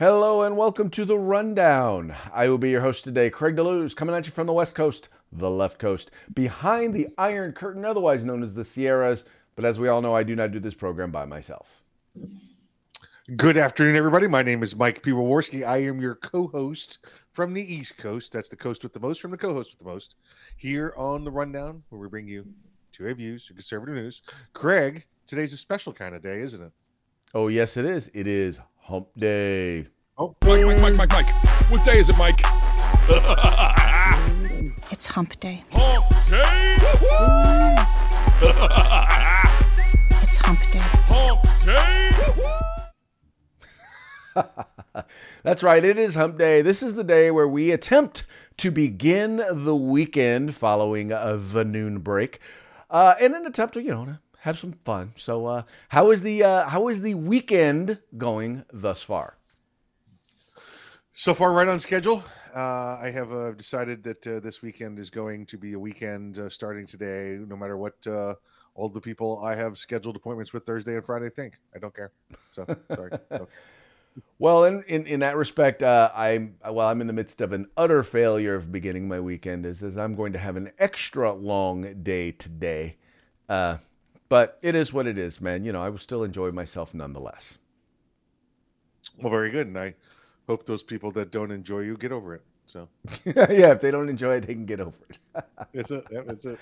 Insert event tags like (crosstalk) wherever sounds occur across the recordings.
Hello and welcome to the Rundown. I will be your host today, Craig DeLuz, coming at you from the West Coast, the left coast, behind the Iron Curtain, otherwise known as the Sierras. But as we all know, I do not do this program by myself. Good afternoon, everybody. My name is Mike P. Waworski. I am your co-host from the East Coast. That's the coast with the most from the co-host with the most. Here on the Rundown, where we bring you two reviews, to conservative news. Craig, today's a special kind of day, isn't it? Oh, yes, it is. It is Hump Day. Oh, Mike, Mike, Mike, Mike, Mike. What day is it, Mike? (laughs) It's hump day. Hump day. (laughs) It's hump day. Hump day. (laughs) That's right, it is Hump Day. This is the day where we attempt to begin the weekend following uh, the noon break uh, in an attempt to, you know, to have some fun. So, uh, how is the uh, how is the weekend going thus far? So far, right on schedule. Uh, I have uh, decided that uh, this weekend is going to be a weekend uh, starting today, no matter what uh, all the people I have scheduled appointments with Thursday and Friday think. I don't care. So, sorry. (laughs) So, Well, in in, in that respect, uh, I'm well. I'm in the midst of an utter failure of beginning my weekend. Is as I'm going to have an extra long day today, uh, but it is what it is, man. You know, I will still enjoy myself nonetheless. well, very good. And I hope those people that don't enjoy you get over it. So, (laughs) yeah, if they don't enjoy it, they can get over it. (laughs) that's it. That's it.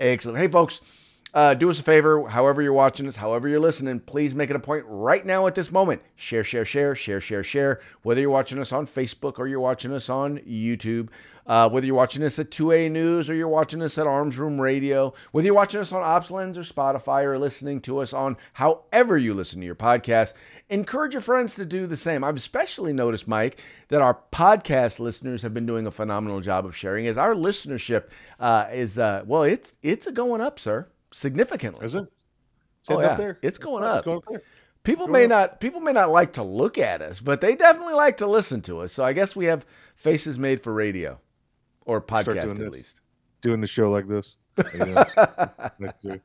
Excellent. Hey, folks, uh, do us a favor. However you're watching us, however you're listening, please make it a point right now at this moment. Share, share, share, share, share, share. Whether you're watching us on Facebook or you're watching us on YouTube, uh, whether you're watching us at 2A News or you're watching us at Arms Room Radio, whether you're watching us on OpsLens or Spotify or listening to us on however you listen to your podcast, encourage your friends to do the same. I've especially noticed, Mike, that our podcast listeners have been doing a phenomenal job of sharing. As our listenership uh, is, uh, well, it's it's going up, sir, significantly. Is it? Is Oh, yeah. up there? It's going Oh, up. going up there. People may not people may not like to look at us, but they definitely like to listen to us. So I guess we have faces made for radio or podcast at this. least. Doing the show like this. (laughs) Yeah.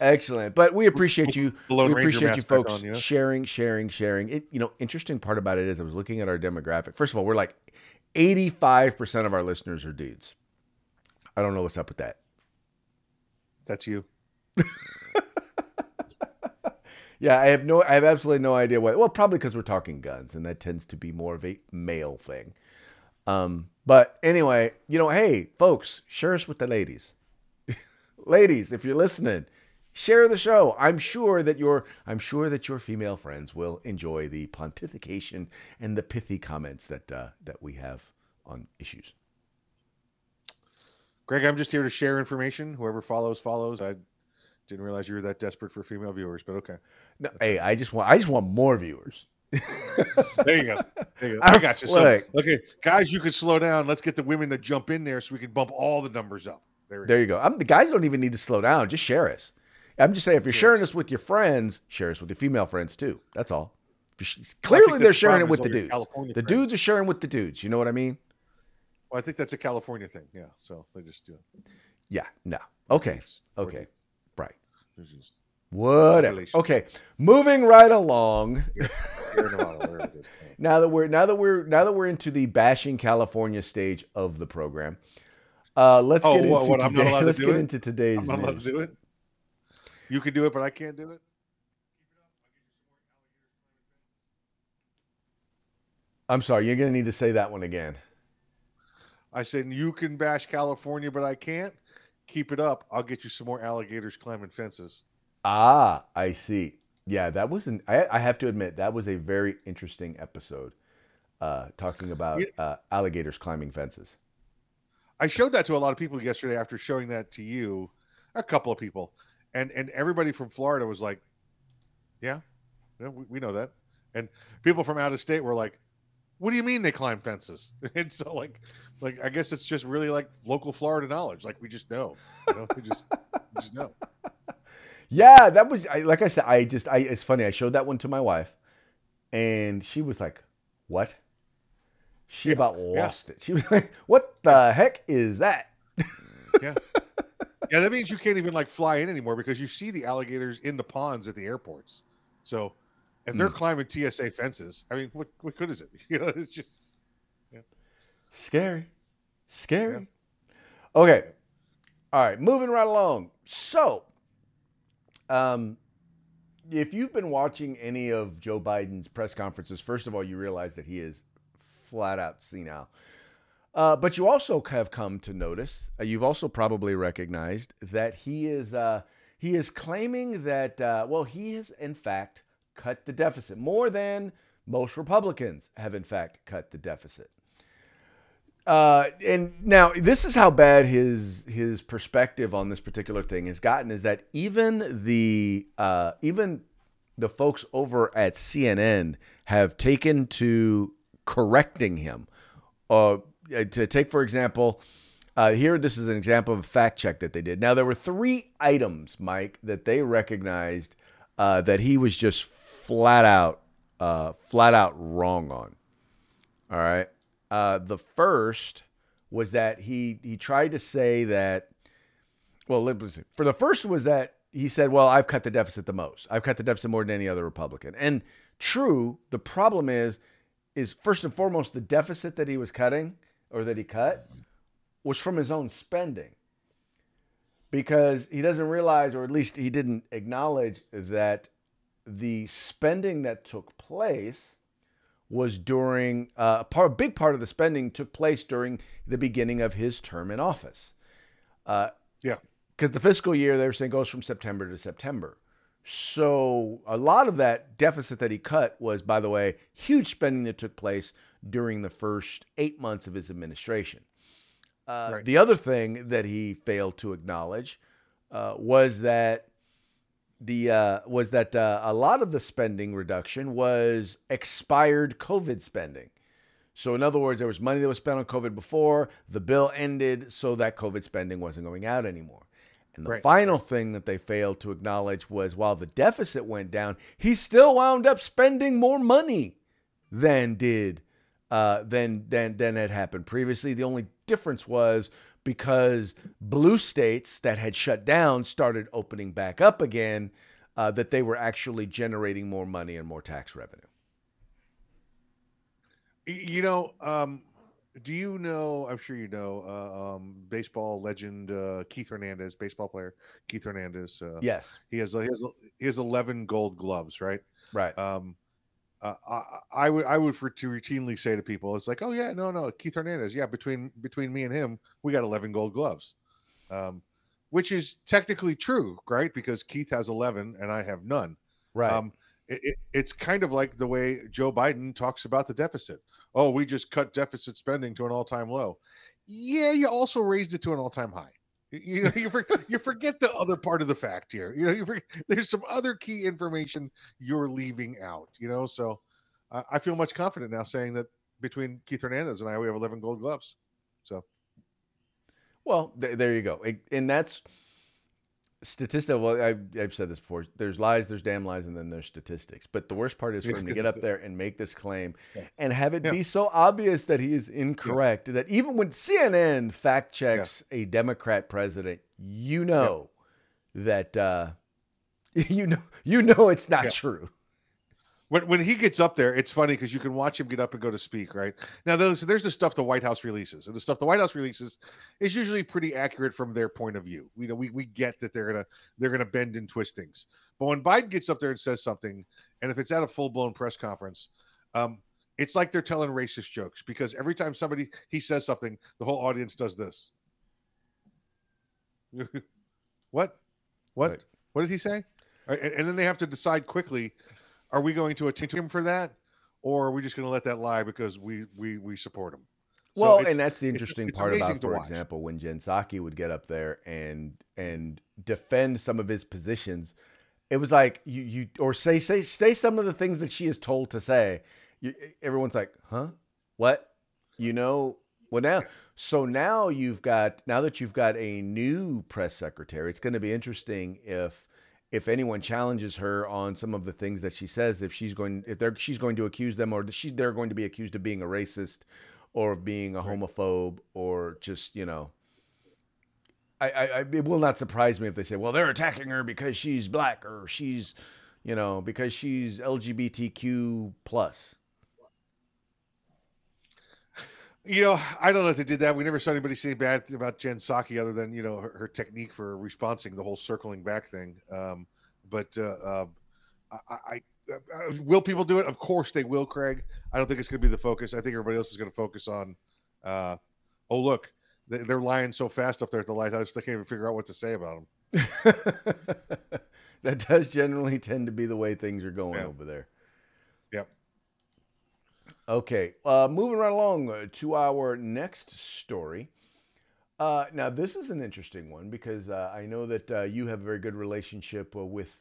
Excellent. But we appreciate you. Lone we Ranger appreciate you folks on, know? sharing, sharing, sharing. It, you know, interesting part about it is I was looking at our demographic. First of all, we're like 85% of our listeners are dudes. I don't know what's up with that. That's you. (laughs) Yeah, I have no I have absolutely no idea what. Well, probably because we're talking guns and that tends to be more of a male thing. Um, but anyway, you know, hey, folks, share us with the ladies. (laughs) ladies, if you're listening, share the show. I'm sure that your I'm sure that your female friends will enjoy the pontification and the pithy comments that uh, that we have on issues. Greg, I'm just here to share information. Whoever follows, follows. I didn't realize you were that desperate for female viewers, but okay. No, hey, I just want I just want more viewers. There you go. There you go. (laughs) I got you. So, Look. okay, guys, you could slow down. Let's get the women to jump in there so we can bump all the numbers up. There. There you go. I'm, the guys don't even need to slow down. Just share us. I'm just saying, if you're sharing us with your friends, share us with your female friends too. That's all. If you sh- Clearly, they're the sharing it with the dudes. California The friends. dudes are sharing with the dudes. You know what I mean? Well, I think that's a California thing. Yeah. So they just do it. Yeah. No. Okay. Okay. Right. Just Whatever. Okay. Moving right along. Sierra Nevada, wherever it is. Now that we're now that we're now that we're into the bashing California stage of the program, uh, let's Oh, get into what, I'm not today- let's get it? into today's I'm not allowed news. to do it. You can do it, but I can't do it. I'm sorry, you're gonna need to say that one again. I said you can bash California, but I can't. Keep it up. I'll get you some more alligators climbing fences. Ah, I see. Yeah, that was an. I, I have to admit that was a very interesting episode, uh, talking about uh, alligators climbing fences. I showed that to a lot of people yesterday after showing that to you, a couple of people, and and everybody from Florida was like, "Yeah, yeah we, we know that," and people from out of state were like, "What do you mean they climb fences?" (laughs) And so like, like I guess it's just really like local Florida knowledge. Like we just know, you know, we just we just know. Yeah, that was I, like I said. I just I. It's funny. I showed that one to my wife, and she was like, "What?" She Yeah, about yeah. lost it. She was like, "What the heck is that?" Yeah, yeah. That means you can't even like fly in anymore because you see the alligators in the ponds at the airports. So if they're hmm. climbing TSA fences, I mean, what what good is it? (laughs) You know, it's just Scary. Scary. Okay. All right. Moving right along. So, um, if you've been watching any of Joe Biden's press conferences, first of all, you realize that he is flat out senile. Uh, but you also have come to notice, uh, you've also probably recognized that he is uh, he is claiming that uh, well he has in fact cut the deficit more than most Republicans have in fact cut the deficit. Uh, and now this is how bad his his perspective on this particular thing has gotten is that even the uh, even the folks over at CNN have taken to correcting him. Uh, to take for example, uh, here this is an example of a fact check that they did. Now there were three items, Mike, that they recognized uh, that he was just flat out, uh, flat out wrong on. All right. Uh, the first was that he he tried to say that. Well, for the first was that he said, "Well, I've cut the deficit the most. I've cut the deficit more than any other Republican." And true. The problem is, is first and foremost the deficit that he was cutting or that he cut was from his own spending. Because he doesn't realize, or at least he didn't acknowledge, that the spending that took place was during uh, a, big part of the spending took place during the beginning of his term in office. Uh, yeah. Because the fiscal year they were saying goes from September to September. So a lot of that deficit that he cut was, by the way, huge spending that took place during the first eight months of his administration. Uh, Right. The other thing that he failed to acknowledge uh, was that the uh, was that uh, a lot of the spending reduction was expired COVID spending. So in other words, there was money that was spent on COVID before the bill ended, so that COVID spending wasn't going out anymore. And the Right. final thing that they failed to acknowledge was while the deficit went down, he still wound up spending more money than did uh, than than than had happened previously. The only difference was because blue states that had shut down started opening back up again, uh, that they were actually generating more money and more tax revenue. You know, um, do you know? I'm sure you know. Uh, um, baseball legend uh, Keith Hernandez, baseball player Keith Hernandez. Uh, Yes, he has he has he has 11 gold gloves, right? right. Um, uh, I, I would I would for to routinely say to people, it's like, oh yeah, no, no, Keith Hernandez, yeah, between between me and him, we got 11 gold gloves, um, which is technically true, right? Because Keith has 11 and I have none. right. Um, it, it, it's kind of like the way Joe Biden talks about the deficit. Oh, we just cut deficit spending to an all-time low. Yeah, you also raised it to an all-time high. You- know, you, for, you forget the other part of the fact here. You know, you forget, there's some other key information you're leaving out. You know, so I I feel much confident now saying that between Keith Hernandez and I, we have 11 Gold Gloves. So Well, th- there you go. It- and that's statistical. Well, I've, I've said this before. There's lies, there's damn lies, and then there's statistics. But the worst part is for him to get up there and make this claim (laughs) Yeah. and have it Yeah. be so obvious that he is incorrect that even when CNN fact checks a Democrat president, you know that uh, (laughs) you know you know it's not Yeah. true. When when he gets up there, it's funny because you can watch him get up and go to speak. Right now, those there's the stuff the White House releases, and the stuff the White House releases is usually pretty accurate from their point of view. We know we we get that they're gonna they're gonna bend and twist things, but when Biden gets up there and says something, and if it's at a full blown press conference, um, it's like they're telling racist jokes because every time somebody he says something, the whole audience does this. (laughs) what? What? Right. What did he say? And, and then they have to decide quickly: Are we going to attend him for that, or are we just going to let that lie because we we we support him? So well, and that's the interesting it's part about, for example, when Jen Psaki would get up there and and defend some of his positions. It was like you you or say say say some of the things that she is told to say. You, everyone's like, huh, what? You know, well now. So now you've got now that you've got a new press secretary. It's going to be interesting if if anyone challenges her on some of the things that she says, if she's going, if they're, she's going to accuse them, or she's they're going to be accused of being a racist, or of being a homophobe, or just you know. I, I, I it will not surprise me if they say, well, they're attacking her because she's black or she's, you know, because she's LGBTQ plus. You know, I don't know if they did that. We never saw anybody say bad about Jen Psaki other than you know her, her technique for responding the whole circling back thing. Um, but uh, uh, I, I uh, will people do it? Of course they will, Craig. I don't think it's going to be the focus. I think everybody else is going to focus on. Uh, oh look, they, they're lying so fast up there at the lighthouse they can't even figure out what to say about them. (laughs) that does generally tend to be the way things are going Yeah. over there. Okay, uh, moving right along uh, to our next story. Uh, now, this is an interesting one because uh, I know that uh, you have a very good relationship uh, with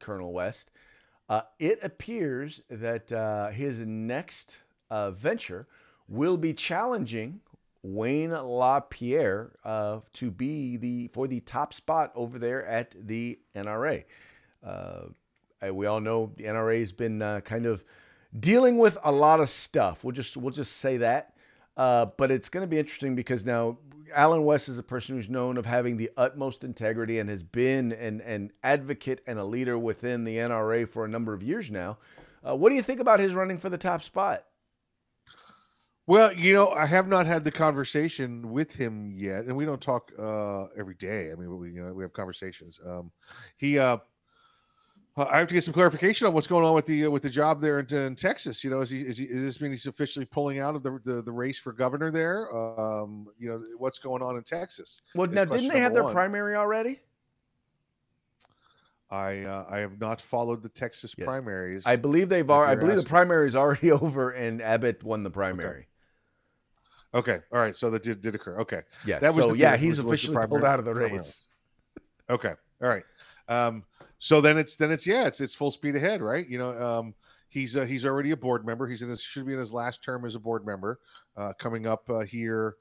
Colonel West. It appears that his next venture will be challenging Wayne LaPierre to be the for the top spot over there at the NRA. We all know the NRA has been kind of dealing with a lot of stuff. We'll just we'll just say that. Uh, but it's going to be interesting because now Allen West is a person who's known of having the utmost integrity and has been an, an advocate and a leader within the NRA for a number of years now. Uh, what do you think about his running for the top spot? Well, you know, I have not had the conversation with him yet, and we don't talk uh, every day. I mean, we you know we have conversations. Um, he, uh, I have to get some clarification on what's going on with the uh, with the job there in, in Texas. You know, is he is he is this mean he's officially pulling out of the the, the race for governor there? Um, you know, what's going on in Texas? Well, now didn't they have their one. primary already? I uh, I have not followed the Texas Yes. primaries. I believe they've. If Already, I you're believe the primary is already (laughs) over, and Abbott won the primary. okay, all right, so that did, did occur. Okay, Yes. That was so the yeah, he's was- was officially pulled out of the primary. race. Okay. All right. Um, so then it's then it's yeah, it's it's full speed ahead, right? You know, um, he's uh, he's already a board member. He's in his should be in his last term as a board member, uh, coming up uh, here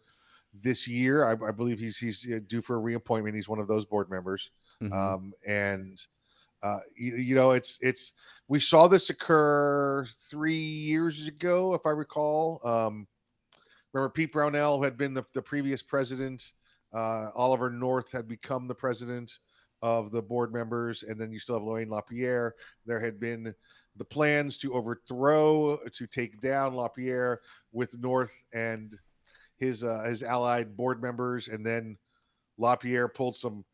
this year. I, I believe he's he's uh, due for a reappointment. He's one of those board members, Mhm. um, and uh, you, you know, it's it's we saw this occur three years ago, if I recall. Um, remember Pete Brownell had been the, the previous president. Uh, Oliver North had become the president of the board members, and then you still have Lorraine LaPierre. There had been the plans to overthrow, to take down LaPierre with North and his uh, his allied board members, and then LaPierre pulled some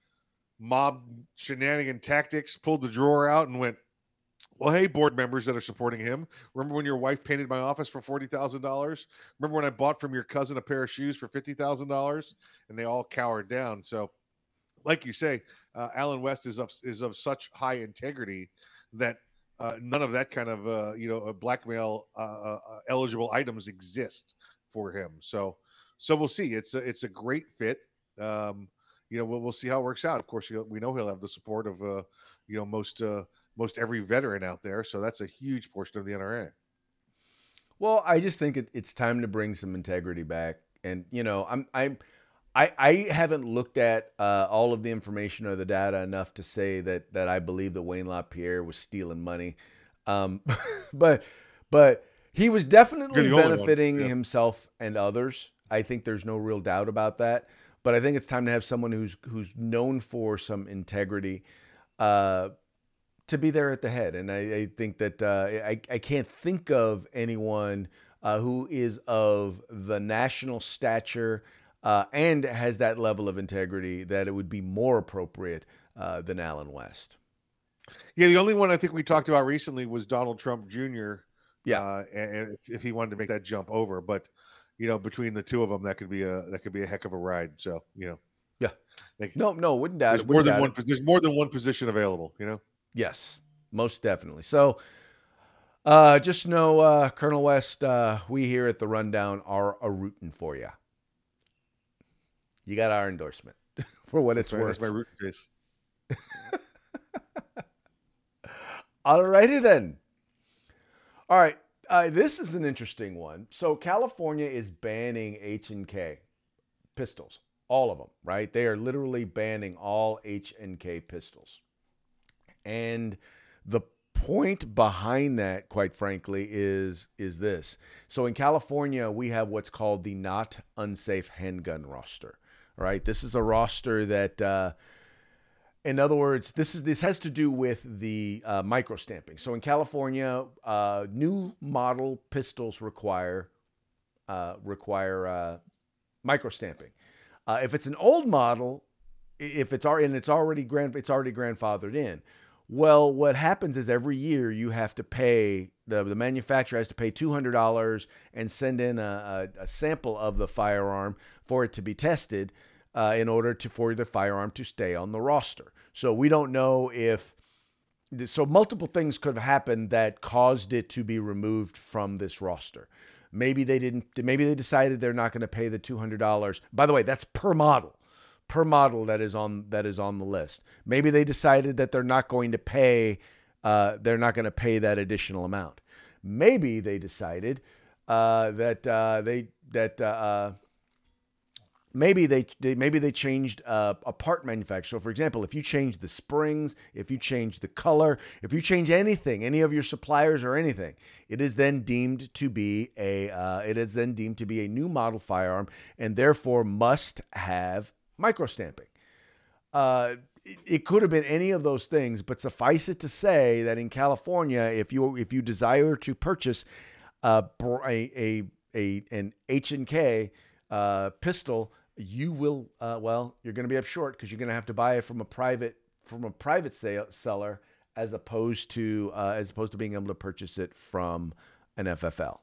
mob shenanigan tactics, pulled the drawer out, and went. Well, hey, board members that are supporting him. Remember when your wife painted my office for forty thousand dollars? Remember when I bought from your cousin a pair of shoes for fifty thousand dollars? And they all cowered down. So, like you say, uh, Allen West is of is of such high integrity that uh, none of that kind of uh, you know uh, blackmail uh, uh, eligible items exist for him. So, so we'll see. It's a it's a great fit. Um, you know, we'll, we'll see how it works out. Of course, we know he'll have the support of you know most most every veteran out there. So that's a huge portion of the NRA. Well, I just think it, it's time to bring some integrity back, and you know, I'm I'm. I, I haven't looked at uh, all of the information or the data enough to say that that I believe that Wayne LaPierre was stealing money, um, (laughs) but but he was definitely You're the only one, benefiting yeah. himself and others. I think there's no real doubt about that. But I think it's time to have someone who's who's known for some integrity uh, to be there at the head. And I, I think that uh, I, I can't think of anyone uh, who is of the national stature uh, and has that level of integrity that it would be more appropriate uh, than Allen West. Yeah, the only one I think we talked about recently was Donald Trump Jr. Yeah. uh, and if, if he wanted to make that jump over, but you know, between the two of them, that could be a that could be a heck of a ride. So you know, Yeah. they, No, no, wouldn't doubt there's it. more than one. it. There's more than one position available. You know. Yes, most definitely. So, uh, just know, uh, Colonel West, uh, we here at the Rundown are a rooting for you. You got our endorsement (laughs) for what it's That's, right, worth. that's my root case. (laughs) Alrighty then. All right, uh, this is an interesting one. So California is banning H and K pistols, all of them. Right? They are literally banning all H and K pistols, and the point behind that, quite frankly, is is this. So in California, we have what's called the not unsafe handgun roster. Right? This is a roster that. Uh, In other words, this is this has to do with the uh, micro stamping. So in California, uh, new model pistols require uh, require uh, micro stamping. Uh, if it's an old model, if it's already and it's already grand it's already grandfathered in. Well, what happens is every year you have to pay the the manufacturer has to pay two hundred dollars and send in a, a, a sample of the firearm for it to be tested uh, in order to for the firearm to stay on the roster. So we don't know if so multiple things could have happened that caused it to be removed from this roster. Maybe they didn't. Maybe they decided they're not going to pay the two hundred dollars. By the way, that's per model, per model that is on that is on the list. Maybe they decided that they're not going to pay. Uh, they're not going to pay that additional amount. Maybe they decided uh, that uh, they that uh, uh, maybe they, they maybe they changed uh, a part manufacturer. So, for example, if you change the springs, if you change the color, if you change anything, any of your suppliers or anything, it is then deemed to be a uh, it is then deemed to be a new model firearm and therefore must have micro stamping. Uh, it, could have been any of those things, but suffice it to say that in California, if you if you desire to purchase br- a a a an H and K uh, pistol, you will uh, well, you're going to be up short because you're going to have to buy it from a private from a private sale, seller as opposed to uh, as opposed to being able to purchase it from an FFL.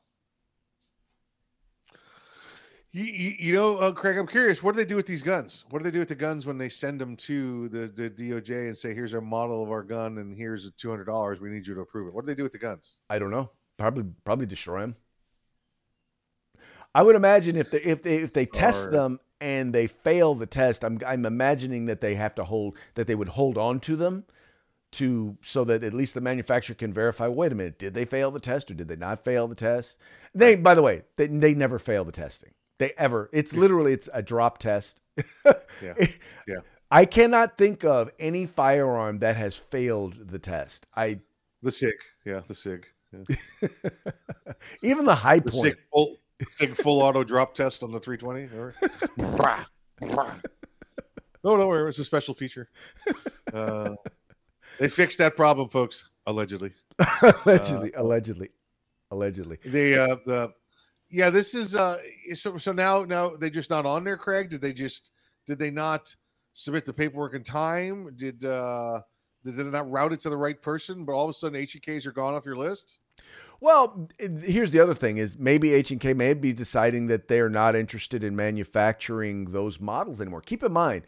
You, you, know, uh, Craig, I'm curious. What do they do with these guns? What do they do with the guns when they send them to the, the DOJ and say, "Here's our model of our gun, and here's two hundred dollars. We need you to approve it." What do they do with the guns? I don't know. Probably probably destroy them. I would imagine if they if they if they test Or- them and they fail the test, I'm I'm imagining that they have to hold that they would hold on to them to so that at least the manufacturer can verify. Wait a minute, did they fail the test or did they not fail the test? They by the way, they they never fail the testing. They ever. It's literally it's a drop test. (laughs) Yeah, (laughs) yeah. I cannot think of any firearm that has failed the test. I The Sig, yeah, the Sig, yeah. (laughs) even the high the point. Sig full, Sig full auto drop test on the 320. Or... (laughs) No, no, worry, it's a special feature. Uh, they fixed that problem, folks. Allegedly, (laughs) allegedly, allegedly, allegedly. they uh, the yeah. This is uh, so so now now they just not on there. Craig, did they just did they not submit the paperwork in time? Did uh, did they not route it to the right person? But all of a sudden, HEKs are gone off your list. Well, here's the other thing: is maybe H and K may be deciding that they are not interested in manufacturing those models anymore. Keep in mind,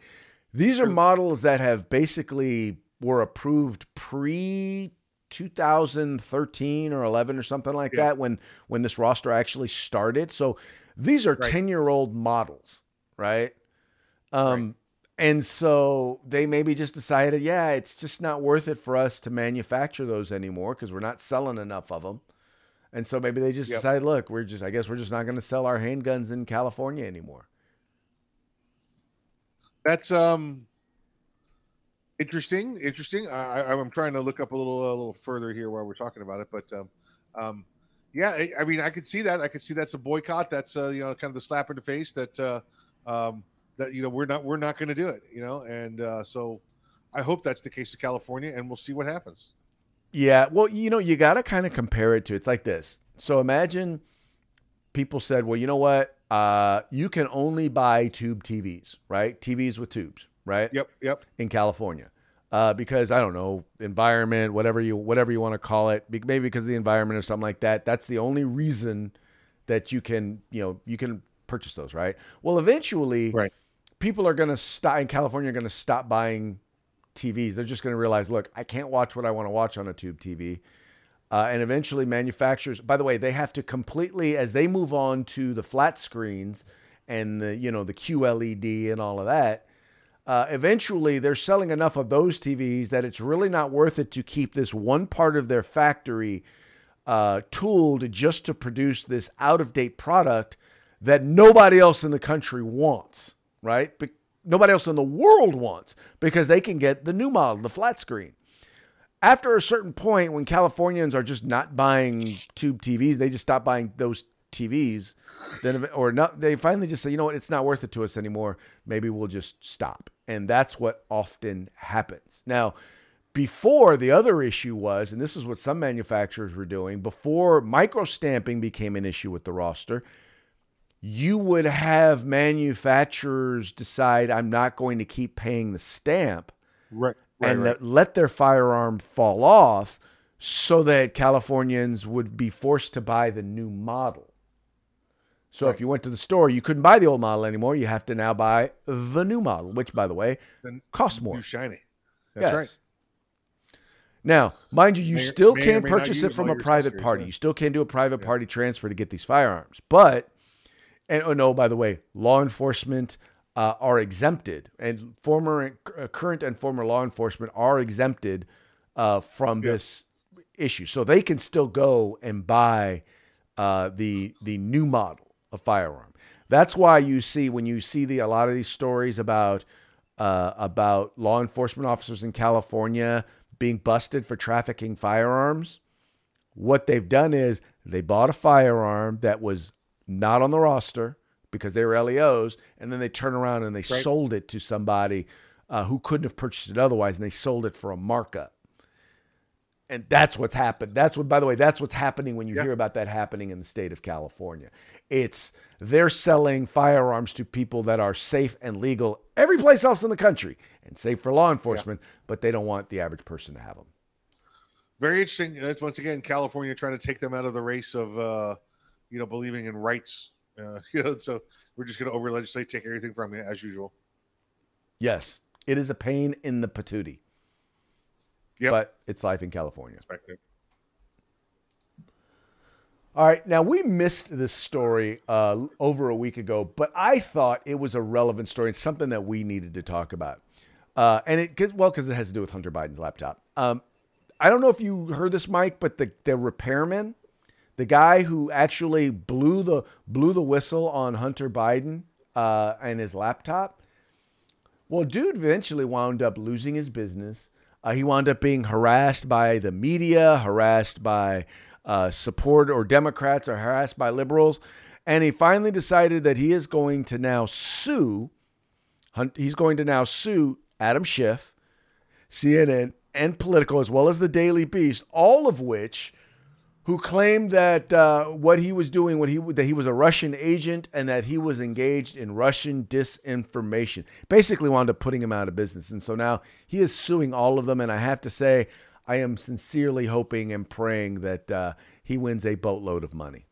these are models that have basically were approved pre 2013 or 11 or something like Yeah. that when when this roster actually started. So these are Right. 10 year old models, right? Um, And so they maybe just decided, yeah, it's just not worth it for us to manufacture those anymore because we're not selling enough of them. And so maybe they just Yep. decided, look, we're just, I guess we're just not going to sell our handguns in California anymore. That's um interesting. Interesting. I, I'm trying to look up a little a little further here while we're talking about it, but um, um, yeah, I, I mean, I could see that. I could see that's a boycott. That's uh, you know, kind of the slap in the face that uh, um, that you know we're not we're not going to do it. You know, and uh, so I hope that's the case with California, and we'll see what happens. Yeah. Well, you know, you got to kind of compare it to it's like this. So imagine people said, well, you know what? Uh, you can only buy tube TVs, right? TVs with tubes, right? Yep. Yep. in California. Uh, because I don't know, environment, whatever you whatever you want to call it, maybe because of the environment or something like that. That's the only reason that you can, you know, you can purchase those, right? Well, eventually, Right. people are going to stop in California are going to stop buying TVs. They're just going to realize, look, I can't watch what I want to watch on a tube TV. Uh, and eventually, manufacturers. By the way, they have to completely as they move on to the flat screens and the you know the QLED and all of that. Uh, eventually, they're selling enough of those TVs that it's really not worth it to keep this one part of their factory uh, tooled just to produce this out of date product that nobody else in the country wants, right? Nobody else in the world wants because they can get the new model, the flat screen. After a certain point, when Californians are just not buying tube TVs, they just stop buying those TVs, then or not, they finally just say, you know what, it's not worth it to us anymore. Maybe we'll just stop, and that's what often happens. Now, before the other issue was, and this is what some manufacturers were doing before micro stamping became an issue with the roster. You would have manufacturers decide, I'm not going to keep paying the stamp Right. and that let their firearm fall off so that Californians would be forced to buy the new model. So if you went to the store, you couldn't buy the old model anymore. You have to now buy the new model, which, by the way, costs more. New shiny. That's Yes. right. Now, mind you, you May still may can't purchase it from a private party. yeah. You still can't do a private party transfer to get these firearms. But, and oh no, by the way, law enforcement uh, are exempted, and former, uh, current, and former law enforcement are exempted uh, from Yeah. this issue, so they can still go and buy uh, the the new model of firearm. That's why you see when you see the a lot of these stories about uh, about law enforcement officers in California being busted for trafficking firearms. What they've done is they bought a firearm that was not on the roster because they were LEOs, and then they turn around and they sold it to somebody uh, who couldn't have purchased it otherwise, and they sold it for a markup. And that's what's happened. That's what, by the way, that's what's happening when you Yeah. hear about that happening in the state of California. It's they're selling firearms to people that are safe and legal every place else in the country and safe for law enforcement, but they don't want the average person to have them. Very interesting. That's once again California trying to take them out of the race of, uh, you know, believing in rights. Uh, (laughs) you know, so we're just going to over legislate, take everything from you as usual. Yes, it is a pain in the patootie, Yep. but it's life in California. Expect it. All right, now we missed this story uh, over a week ago, but I thought it was a relevant story and something that we needed to talk about. Uh, and it, cause, well, because it has to do with Hunter Biden's laptop. Um, I don't know if you heard this, Mike, but the the repairman, the guy who actually blew the blew the whistle on Hunter Biden uh, and his laptop. Well, dude eventually wound up losing his business. Uh, he wound up being harassed by the media, harassed by uh, support or Democrats, or harassed by liberals, and he finally decided that he is going to now sue. He's going to now sue Adam Schiff, CNN, and Politico, as well as the Daily Beast, all of which who claimed that uh, what he was doing, what he that he was a Russian agent, and that he was engaged in Russian disinformation. Basically, wound up putting him out of business, and so now he is suing all of them. And I have to say, I am sincerely hoping and praying that uh, he wins a boatload of money.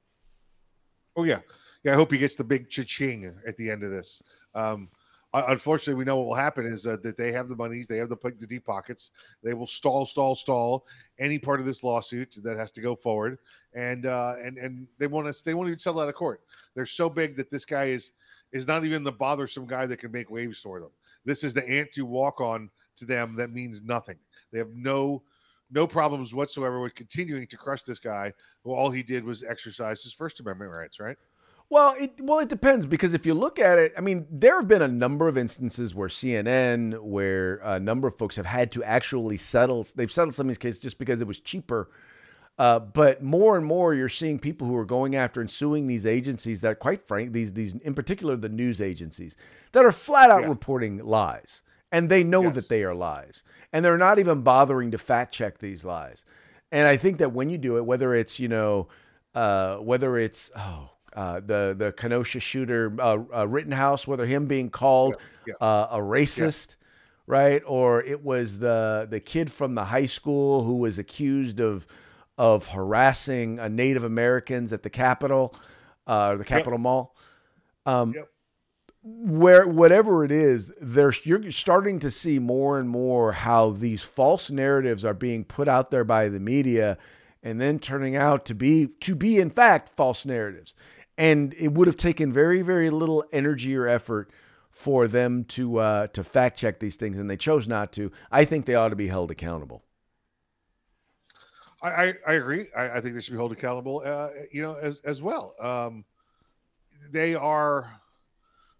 Oh yeah, yeah. I hope he gets the big cha-ching at the end of this. Um, unfortunately, we know what will happen is uh, that they have the monies, they have the, the deep pockets. They will stall, stall, stall any part of this lawsuit that has to go forward, and uh, and and they want us. They won't even settle out of court. They're so big that this guy is is not even the bothersome guy that can make waves for them. This is the ant you walk on to them that means nothing. They have no no problems whatsoever with continuing to crush this guy who all he did was exercise his First Amendment rights, right? Well, it well it depends because if you look at it, I mean, there have been a number of instances where CNN, where a number of folks have had to actually settle. They've settled some of these cases just because it was cheaper. Uh, but more and more, you're seeing people who are going after and suing these agencies that, quite frank, these these in particular the news agencies that are flat out Yeah. reporting lies, and they know Yes. that they are lies, and they're not even bothering to fact check these lies. And I think that when you do it, whether it's you know, uh, whether it's oh uh, the the Kenosha shooter uh, uh, Rittenhouse, whether him being called Yeah, Uh, a racist, right, or it was the the kid from the high school who was accused of of harassing uh, Native Americans at the Capitol, uh, the Capitol Mall. Um. Where whatever it is, there's you're starting to see more and more how these false narratives are being put out there by the media, and then turning out to be to be in fact false narratives. And it would have taken very very little energy or effort for them to uh, to fact check these things, and they chose not to. I think they ought to be held accountable. I, I, I agree. I, I think they should be held accountable. Uh, you know, as as well. Um, they are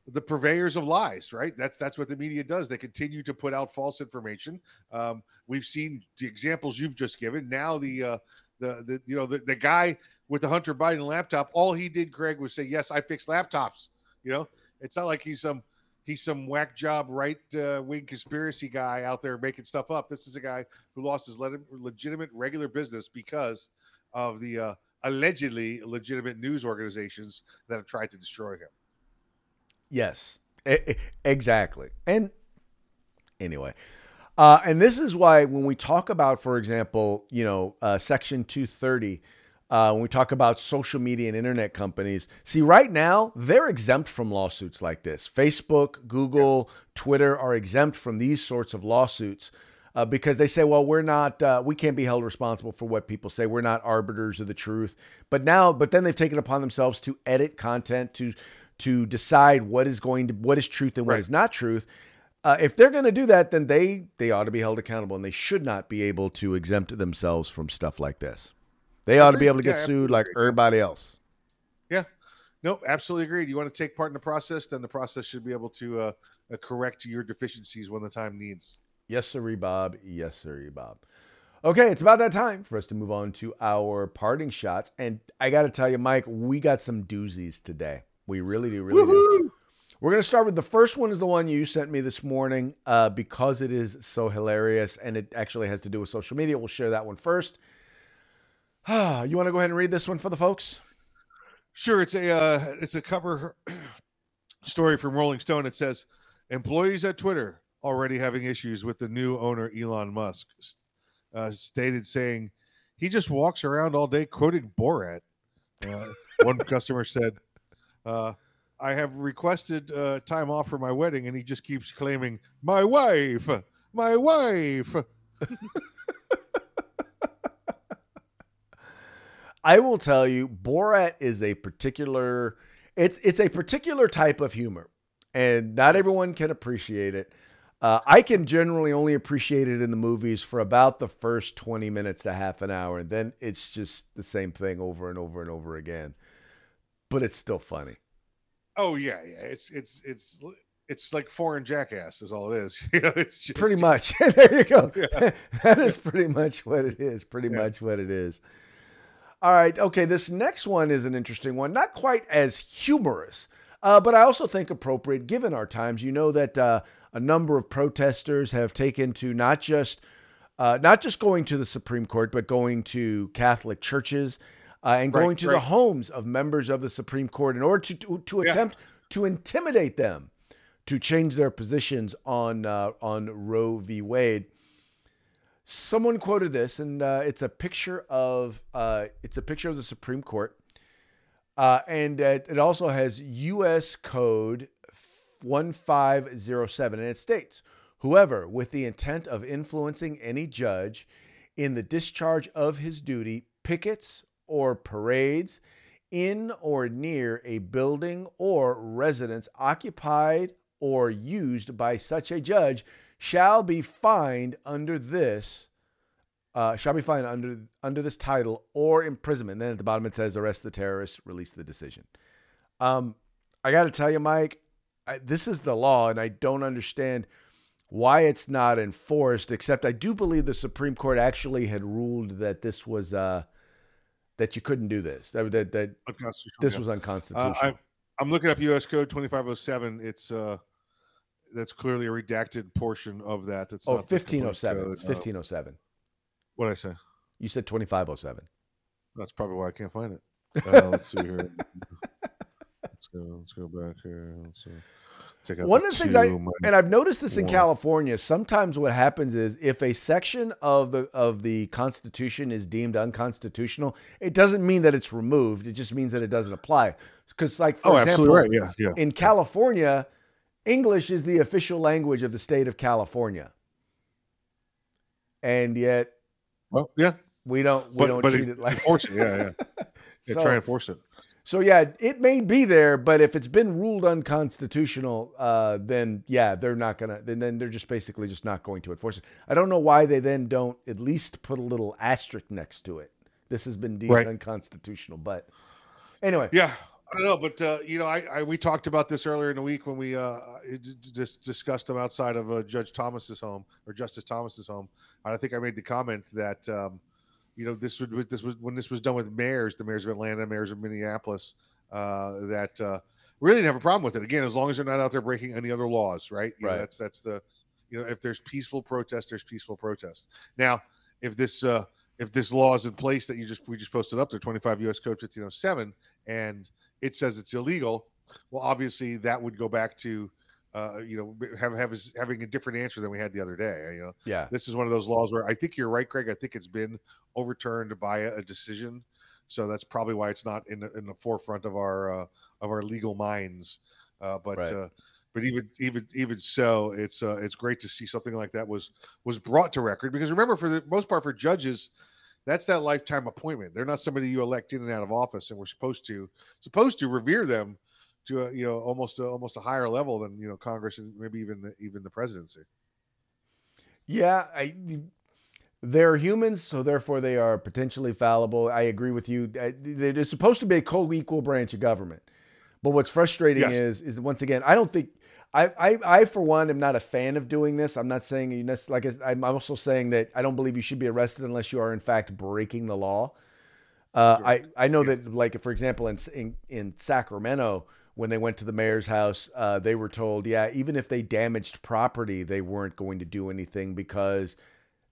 the purveyors of lies, right? That's that's what the media does. They continue to put out false information. Um, we've seen the examples you've just given. Now the uh, the the you know the, the guy with the Hunter Biden laptop, all he did, Greg, was say, "Yes, I fix laptops." You know, it's not like he's some he's some whack job right uh, wing conspiracy guy out there making stuff up. This is a guy who lost his le- legitimate regular business because of the uh, allegedly legitimate news organizations that have tried to destroy him. Yes, e- exactly. And anyway, uh, and this is why when we talk about, for example, you know, uh, Section 230, uh, when we talk about social media and internet companies, see, right now they're exempt from lawsuits like this. Facebook, Google, Twitter are exempt from these sorts of lawsuits. Uh, because they say, well, we're not, uh, we can't be held responsible for what people say. We're not arbiters of the truth. But now, but then they've taken upon themselves to edit content, to to decide what is going to, what is truth and what Right. is not truth. Uh, if they're going to do that, then they they ought to be held accountable, and they should not be able to exempt themselves from stuff like this. They ought to be able to get Yeah, sued like everybody else. Yeah, no, absolutely agreed. You want to take part in the process, then the process should be able to uh, uh, correct your deficiencies when the time needs. Yes, sir, Bob. Yes, sir, Bob. Okay, it's about that time for us to move on to our parting shots. And I got to tell you, Mike, we got some doozies today. We really do, really do. We're going to start with the first one is the one you sent me this morning uh, because it is so hilarious and it actually has to do with social media. We'll share that one first. (sighs) You want to go ahead and read this one for the folks? Sure, it's a uh, it's a cover (clears throat) story from Rolling Stone. It says employees at Twitter already having issues with the new owner Elon Musk. Uh, stated saying he just walks around all day quoting Borat. Uh, (laughs) one customer said, uh, "I have requested uh, time off for my wedding, and he just keeps claiming my wife, my wife." (laughs) I will tell you, Borat is a particular it's it's a particular type of humor, and not everyone can appreciate it. Uh, I can generally only appreciate it in the movies for about the first twenty minutes to half an hour, and then it's just the same thing over and over and over again. But it's still funny. Oh yeah, yeah. It's it's it's it's like foreign jackass is all it is. (laughs) You know, it's just Pretty much. (laughs) there you go. Yeah. (laughs) that is pretty much what it is. Pretty Yeah. much what it is. All right. Okay. This next one is an interesting one. Not quite as humorous, uh, but I also think appropriate given our times. You know that uh, a number of protesters have taken to not just uh, not just going to the Supreme Court, but going to Catholic churches uh, and Right, going to the homes of members of the Supreme Court in order to to, to Yeah. attempt to intimidate them to change their positions on uh, on Roe v. Wade. Someone quoted this, and uh, it's a picture of uh, it's a picture of the Supreme Court, uh, and it also has U.S. Code one five zero seven, and it states, "Whoever, with the intent of influencing any judge in the discharge of his duty, pickets or parades." In or near a building or residence occupied or used by such a judge shall be fined under this uh, shall be fined under under this title or imprisonment. then at the bottom it says arrest the terrorist, release the decision. Um, I got to tell you, Mike, I, this is the law, and I don't understand why it's not enforced. Except I do believe the Supreme Court actually had ruled that this was uh, that you couldn't do this. That that, that this yeah. was Uh, unconstitutional. I'm, I'm looking up U.S. Code 2507. It's uh, that's clearly a redacted portion of that. That's oh, not the complete 1507. code. It's Uh, 1507. what did I say? You said 2507. That's probably why I can't find it. (laughs) Uh, let's see here. Let's go. Let's go back here. Let's see. Take out One the of the things I and I've noticed this in one. California. Sometimes what happens is if a section of the of the Constitution is deemed unconstitutional, it doesn't mean that it's removed. It just means that it doesn't apply. Because, like for oh, example, absolutely right. Yeah, yeah. in California, English is the official language of the state of California, and yet Well, yeah. we don't we But, don't but treat it, it like enforce it. Yeah, yeah. (laughs) yeah So- try and enforce it. So yeah, it may be there, but if it's been ruled unconstitutional, uh, then yeah, they're not gonna. Then, then they're just basically just not going to enforce it. I don't know why they then don't at least put a little asterisk next to it. This has been deemed Right. unconstitutional, but anyway, Yeah, I don't know, but uh, you know, I, I we talked about this earlier in the week when we uh, just discussed them outside of uh, Judge Thomas's home or Justice Thomas's home, and I think I made the comment that um, you know, this would this was when this was done with mayors, the mayors of Atlanta, mayors of Minneapolis, uh, that uh, really didn't have a problem with it. Again, as long as they're not out there breaking any other laws, right? You know, Right. that's that's the, you know, if there's peaceful protest, there's peaceful protest. Now, if this uh, if this law is in place that you just we just posted up there, 25 U.S. Code 1507, and it says it's illegal, well, obviously that would go back to, uh, you know, have, have having a different answer than we had the other day. You know, Yeah. this is one of those laws where I think you're right, Craig. I think it's been overturned by a, a decision, so that's probably why it's not in the, in the forefront of our uh, of our legal minds. Uh, but Right. uh, but even even even so, it's uh, it's great to see something like that was was brought to record because remember, for the most part, for judges, that's that lifetime appointment. They're not somebody you elect in and out of office, and we're supposed to supposed to revere them to a, you know almost a, almost a higher level than you know Congress and maybe even the, even the presidency. Yeah, I, they're humans, so therefore they are potentially fallible. I agree with you. It's supposed to be a co-equal branch of government, but what's frustrating Yes. is, is once again, I don't think. I, I, I, for one, am not a fan of doing this. I'm not saying you like I'm also saying that I don't believe you should be arrested unless you are in fact breaking the law. Uh, I, I know that, like for example, in, in in Sacramento, when they went to the mayor's house, uh, they were told, yeah, even if they damaged property, they weren't going to do anything because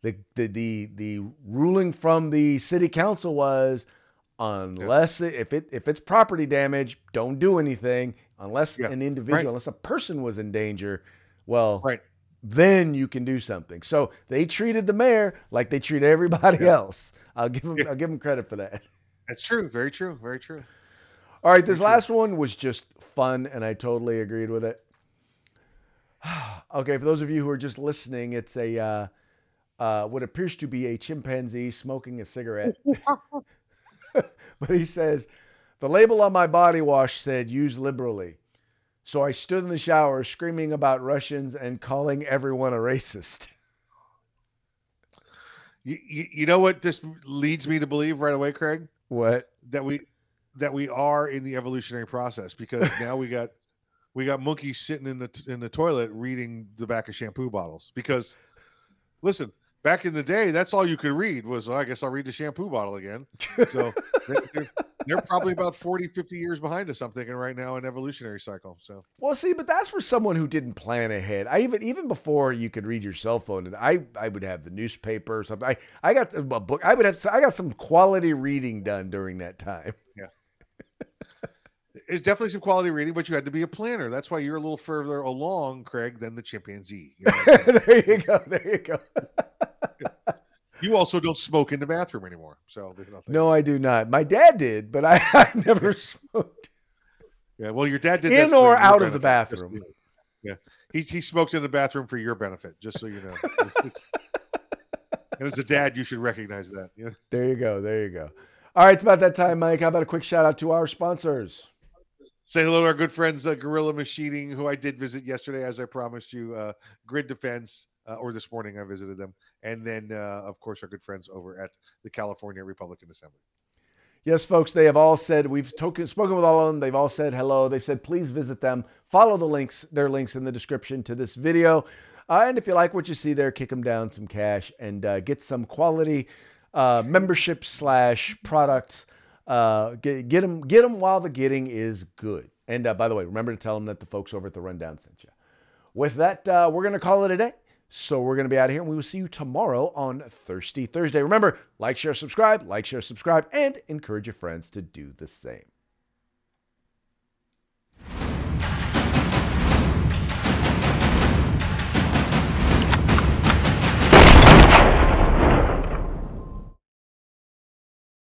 the the the, the ruling from the city council was unless it, if it if it's property damage, don't do anything unless Yeah, an individual, right. unless a person was in danger. Well, Right. then you can do something. So they treated the mayor like they treat everybody else. I'll give them I'll give them credit for that. That's true. Very true. Very true. All right, this last one was just fun, and I totally agreed with it. (sighs) okay, for those of you who are just listening, it's a uh, uh, what appears to be a chimpanzee smoking a cigarette. (laughs) (laughs) but he says, the label on my body wash said "use liberally," so I stood in the shower screaming about Russians and calling everyone a racist. (laughs) You, you, you know what this leads me to believe right away, Craig? What? That we that we are in the evolutionary process because (laughs) now we got we got monkeys sitting in the t- in the toilet reading the back of shampoo bottles. Because listen, back in the day, that's all you could read was, well, I guess I'll read the shampoo bottle again. So (laughs) they're, they're, probably about 40, 50 years behind us, I'm thinking right now in evolutionary cycle. So Well, see, but that's for someone who didn't plan ahead. I even even before you could read your cell phone, and I I would have the newspaper or something. I I got a book. I would have I got some quality reading done during that time. (laughs) it's definitely some quality reading, but you had to be a planner. That's why you're a little further along, Craig, than the chimpanzee. You, know? (laughs) there you go. There you go. (laughs) You also don't smoke in the bathroom anymore. So there's nothing. No, I do not. My dad did, but I, (laughs) I never smoked. Yeah, well, your dad did In or out of the just- bathroom. yeah, he he smoked in the bathroom for your benefit, just so you know. It's, it's, and as a dad, you should recognize that. Yeah. There you go. There you go. All right, it's about that time, Mike. How about a quick shout out to our sponsors? Say hello to our good friends, uh, Gorilla Machining, who I did visit yesterday, as I promised you. Uh, Grid Defense, uh, or this morning I visited them, and then uh, of course our good friends over at the California Republican Assembly. Yes, folks, they have all said we've spoken with all of them. They've all said hello. They've said please visit them. Follow the links, their links in the description to this video. Uh, and if you like what you see there, kick them down some cash and uh, get some quality membership slash products. Uh, get, get them, get them while the getting is good. And uh, by the way, remember to tell them that the folks over at the Rundown sent you. With that, uh, we're to call it a day. So we're to be out of here and we will see you tomorrow on Thirsty Thursday. Remember, like, share, subscribe, like, share, subscribe, and encourage your friends to do the same.